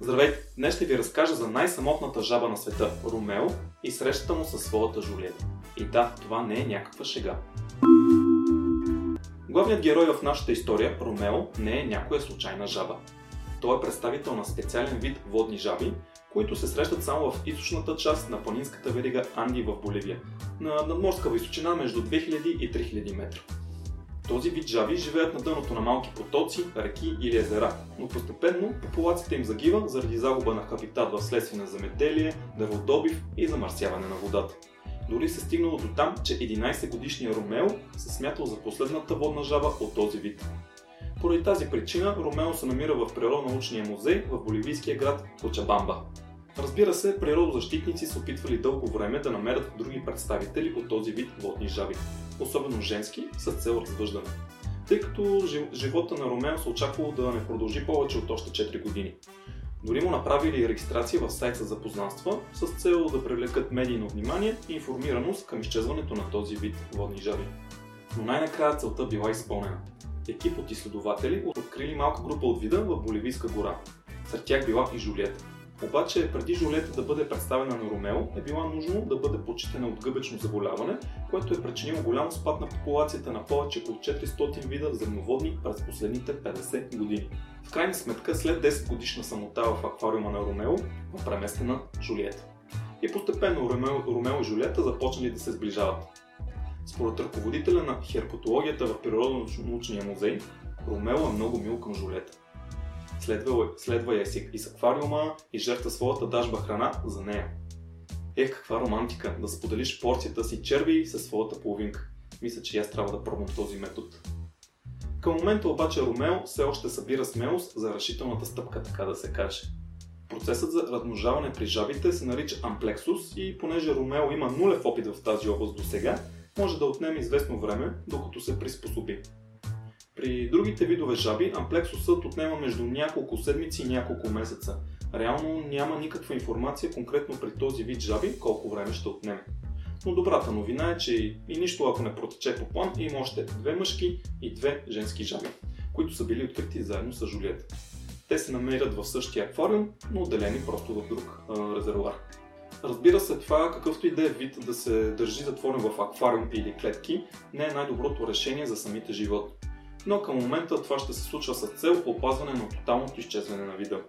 Здравейте! Днес ще ви разкажа за най-самотната жаба на света – Ромео и срещата му със своята Жулиета. И да, това не е някаква шега. Главният герой в нашата история, Ромео, не е някоя случайна жаба. Той е представител на специален вид водни жаби, които се срещат само в източната част на планинската верига Анди в Боливия, на надморска височина между 2000 и 3000 метра. Този вид жаби живеят на дъното на малки потоци, реки или езера, но постепенно популацията им загива заради загуба на хабитат в следствие на земеделие, дърводобив и замърсяване на водата. Дори се стигнало до там, че 11 годишният Ромео се смятал за последната водна жаба от този вид. Поради тази причина Ромео се намира в природно-научния музей в боливийския град Кочабамба. Разбира се, природозащитници се опитвали дълго време да намерят други представители от този вид водни жаби, особено женски, с цел развъждане. Тъй като живота на Ромео се очаквало да не продължи повече от още 4 години. Дори му направили регистрация в сайт за запознанства с цел да привлекат медийно внимание и информираност към изчезването на този вид водни жаби. Но най-накрая целта била изпълнена. Екип от изследователи открили малка група от вида в Боливийска гора. Сред тях била и Жулиета. Обаче преди Жулета да бъде представена на Ромео е било нужно да бъде почитана от гъбечно заболяване, което е причинило голям спад на популацията на повече от 400 вида земноводни през последните 50 години. В крайна сметка, след 10 годишна самота в аквариума на Ромео, е преместена Жулиета. И постепенно Ромео, Ромео и Жулиета започнали да се сближават. Според ръководителя на херпатологията в Природно-научния музей, Ромео е много мил към Жулета следва, следва я си из аквариума и жертва своята дажба храна за нея. Ех, каква романтика, да споделиш порцията си черви със своята половинка. Мисля, че аз трябва да пробвам този метод. Към момента обаче Ромео все още събира смелост за решителната стъпка, така да се каже. Процесът за размножаване при жабите се нарича амплексус и понеже Ромео има нулев опит в тази област до сега, може да отнеме известно време, докато се приспособи. При другите видове жаби амплексусът отнема между няколко седмици и няколко месеца. Реално няма никаква информация конкретно при този вид жаби колко време ще отнеме. Но добрата новина е, че и нищо ако не протече по план, има още две мъжки и две женски жаби, които са били открити заедно с Жулиета. Те се намерят в същия аквариум, но отделени просто в друг а, резервуар. Разбира се, това какъвто и да е вид да се държи затворен в аквариум или клетки, не е най-доброто решение за самите животни но към момента това ще се случва с цел опазване на тоталното изчезване на вида.